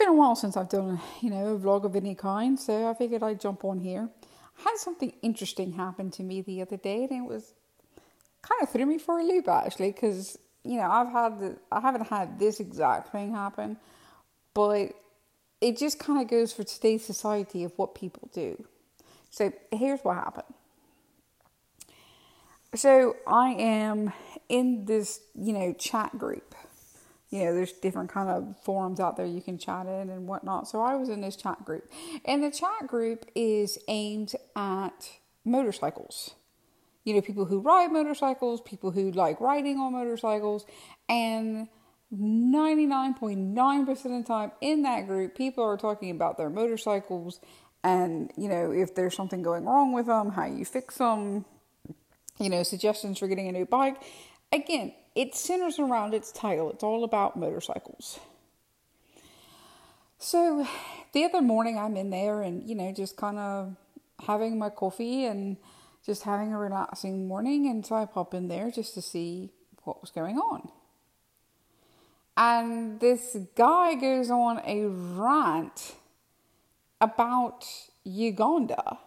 been a while since I've done, you know, a vlog of any kind, so I figured I'd jump on here. I had something interesting happen to me the other day, and it was kind of threw me for a loop actually, because you know I've had the, I haven't had this exact thing happen, but it just kind of goes for today's society of what people do. So here's what happened. So I am in this, you know, chat group. You know, there's different kind of forums out there you can chat in and whatnot. So I was in this chat group, and the chat group is aimed at motorcycles. You know, people who ride motorcycles, people who like riding on motorcycles, and 99.9% of the time in that group, people are talking about their motorcycles and, you know, if there's something going wrong with them, how you fix them, you know, suggestions for getting a new bike. Again, it centers around its title. It's all about motorcycles. So the other morning I'm in there and, you know, just kind of having my coffee and just having a relaxing morning. And so I pop in there just to see what was going on. And this guy goes on a rant about Uganda.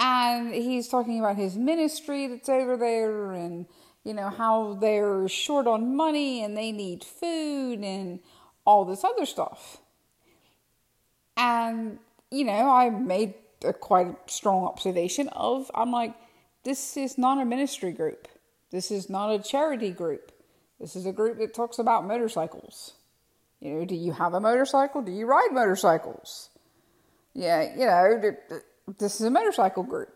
And he's talking about his ministry that's over there and, you know, how they're short on money and they need food and all this other stuff. And, you know, I made a quite strong observation of, I'm like, this is not a ministry group. This is not a charity group. This is a group that talks about motorcycles. You know, do you have a motorcycle? Do you ride motorcycles? Yeah, you know, this is a motorcycle group.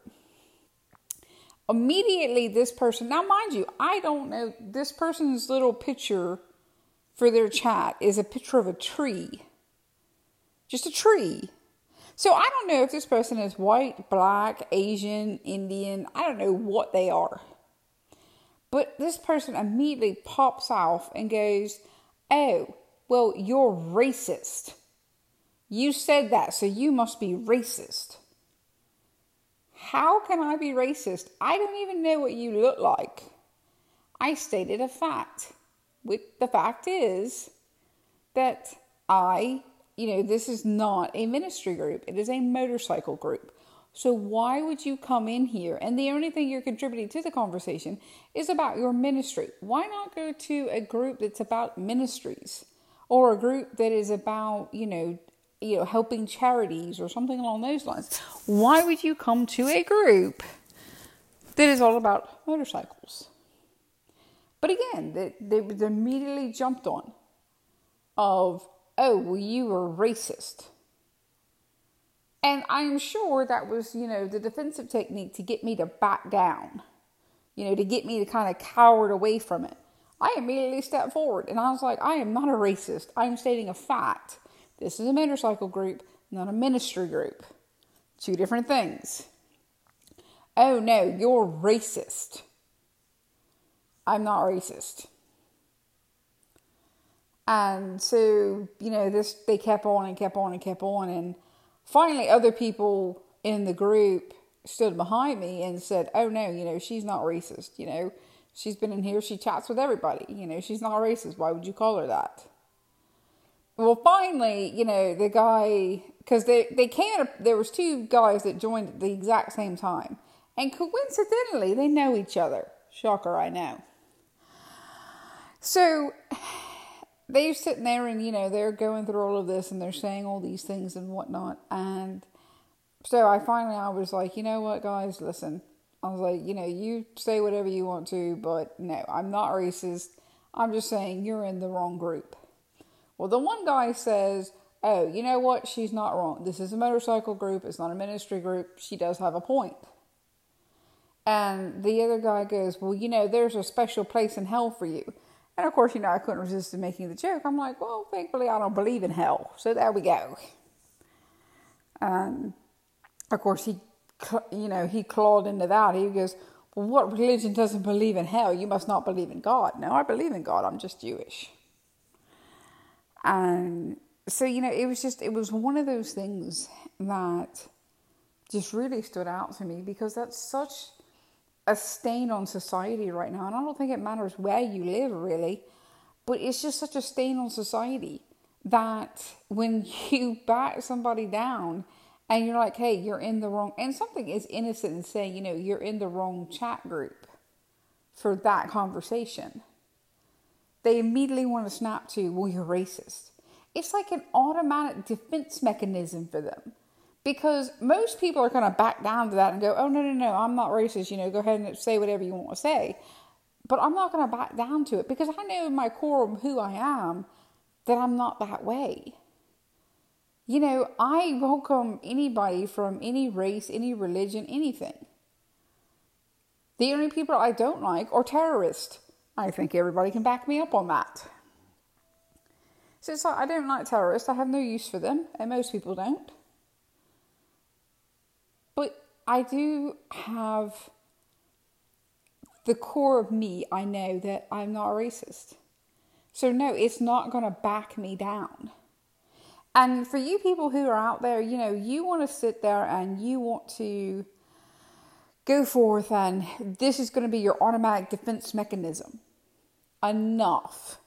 Immediately, this person, now mind you, I don't know, this person's little picture for their chat is a picture of a tree. Just a tree. So I don't know if this person is white, black, Asian, Indian, I don't know what they are. But this person immediately pops off and goes, Oh, well, you're racist. You said that, so you must be racist. How can I be racist? I don't even know what you look like. I stated a fact. With the fact is that I, you know, this is not a ministry group, it is a motorcycle group. So, why would you come in here? And the only thing you're contributing to the conversation is about your ministry. Why not go to a group that's about ministries or a group that is about, you know, you know, helping charities or something along those lines? Why would you come to a group that is all about motorcycles? But again, they, they immediately jumped on of, oh, well, you were racist and I'm sure that was, you know, the defensive technique to get me to back down, you know, to get me to kind of cower away from it. I immediately stepped forward and I was like, I am not a racist. I am stating a fact. This is a motorcycle group, not a ministry group. Two different things. Oh no, you're racist. I'm not racist. And so, you know, this they kept on and kept on and kept on and finally, other people in the group stood behind me and said, "Oh no, you know she's not racist. You know she's been in here. She chats with everybody. You know she's not racist. Why would you call her that?" Well, finally, you know the guy because they they came. There was two guys that joined at the exact same time, and coincidentally, they know each other. Shocker, I know. So they're sitting there and, you know, they're going through all of this and they're saying all these things and whatnot. And so I finally, I was like, you know what, guys, listen. I was like, you know, you say whatever you want to, but no, I'm not racist. I'm just saying you're in the wrong group. Well, the one guy says, oh, you know what? She's not wrong. This is a motorcycle group. It's not a ministry group. She does have a point. And the other guy goes, well, you know, there's a special place in hell for you. And of course, you know, I couldn't resist making the joke. I'm like, well, thankfully, I don't believe in hell. So there we go. And of course, he, you know, he clawed into that. He goes, well, what religion doesn't believe in hell? You must not believe in God. No, I believe in God. I'm just Jewish. And so, you know, it was just, it was one of those things that just really stood out to me because that's such a stain on society right now. And I don't think it matters where you live, really. But it's just such a stain on society that when you back somebody down and you're like, hey, you're in the wrong, and something is innocent in saying, you know, you're in the wrong chat group for that conversation, they immediately want to snap to, well, you're racist. It's like an automatic defense mechanism for them because most people are going to back down to that and go, oh, no, no, no, I'm not racist. You know, go ahead and say whatever you want to say. But I'm not going to back down to it because I know in my core of who I am that I'm not that way. You know, I welcome anybody from any race, any religion, anything. The only people I don't like are terrorists. I think everybody can back me up on that. So it's like I don't like terrorists, I have no use for them, and most people don't. But I do have the core of me, I know that I'm not a racist. So, no, it's not going to back me down. And for you people who are out there, you know, you want to sit there and you want to go forth, and this is going to be your automatic defense mechanism. Enough.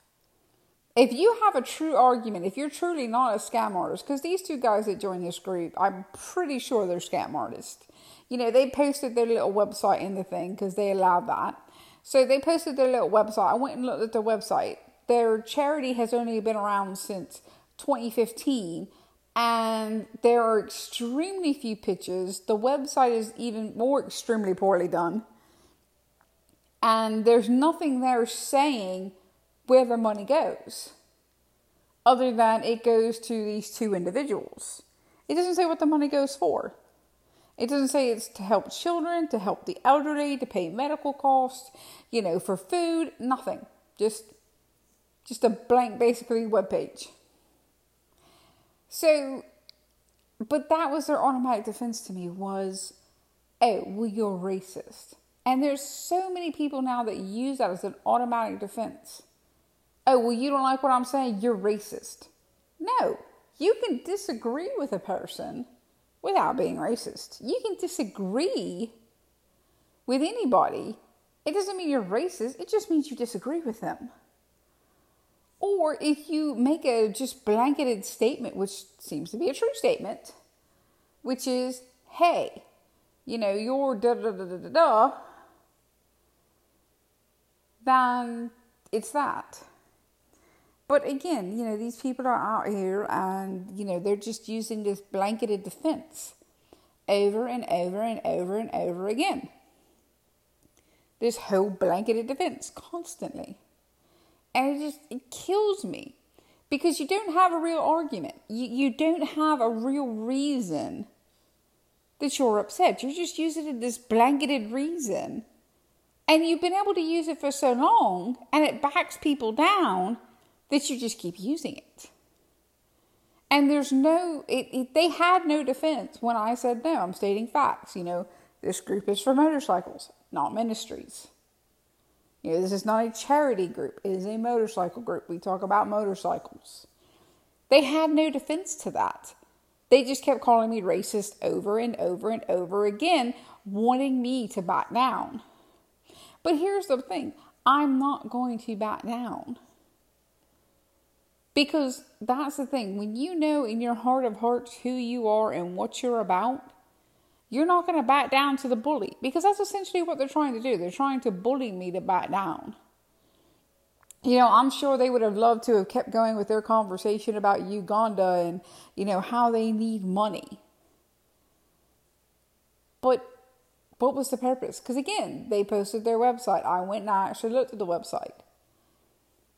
If you have a true argument, if you're truly not a scam artist, because these two guys that joined this group, I'm pretty sure they're scam artists. You know, they posted their little website in the thing because they allowed that. So they posted their little website. I went and looked at their website. Their charity has only been around since 2015 and there are extremely few pictures. The website is even more extremely poorly done. And there's nothing there saying where the money goes, other than it goes to these two individuals. It doesn't say what the money goes for. It doesn't say it's to help children, to help the elderly, to pay medical costs, you know, for food, nothing. Just just a blank basically web page. So, but that was their automatic defense to me was, oh, well, you're racist. And there's so many people now that use that as an automatic defense. Oh, well, you don't like what I'm saying? You're racist. No, you can disagree with a person without being racist. You can disagree with anybody. It doesn't mean you're racist, it just means you disagree with them. Or if you make a just blanketed statement, which seems to be a true statement, which is, hey, you know, you're da da da da da da, then it's that. But again, you know, these people are out here and, you know, they're just using this blanketed defense over and over and over and over again. This whole blanketed defense constantly. And it just it kills me because you don't have a real argument. You, you don't have a real reason that you're upset. You're just using this blanketed reason. And you've been able to use it for so long and it backs people down that you just keep using it. And there's no, it, it, they had no defense when I said, no, I'm stating facts. You know, this group is for motorcycles, not ministries. You know, this is not a charity group, it is a motorcycle group. We talk about motorcycles. They had no defense to that. They just kept calling me racist over and over and over again, wanting me to back down. But here's the thing I'm not going to back down. Because that's the thing. When you know in your heart of hearts who you are and what you're about, you're not going to back down to the bully because that's essentially what they're trying to do. They're trying to bully me to back down. You know, I'm sure they would have loved to have kept going with their conversation about Uganda and, you know, how they need money. But what was the purpose? Because again, they posted their website. I went and I actually looked at the website.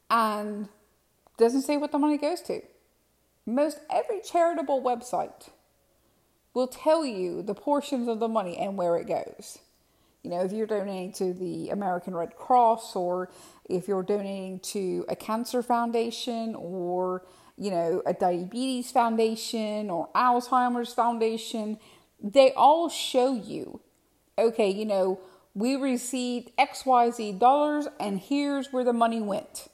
And doesn't say what the money goes to. Most every charitable website will tell you the portions of the money and where it goes. You know, if you're donating to the American Red Cross or if you're donating to a cancer foundation or, you know, a diabetes foundation or Alzheimer's foundation, they all show you, okay, you know, we received XYZ dollars and here's where the money went.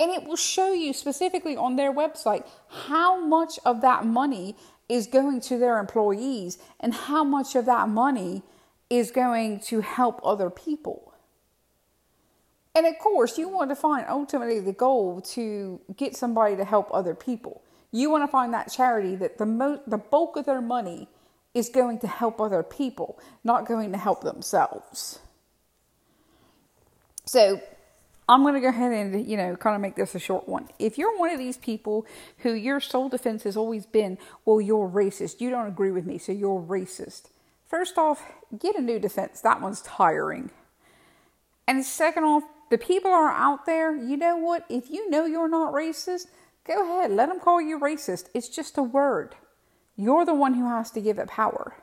And it will show you specifically on their website how much of that money is going to their employees and how much of that money is going to help other people. And of course, you want to find ultimately the goal to get somebody to help other people. You want to find that charity that the mo- the bulk of their money is going to help other people, not going to help themselves. So, I'm going to go ahead and, you know, kind of make this a short one. If you're one of these people who your sole defense has always been, well, you're racist, you don't agree with me, so you're racist. First off, get a new defense. That one's tiring. And second off, the people are out there, you know what? If you know you're not racist, go ahead, let them call you racist. It's just a word. You're the one who has to give it power.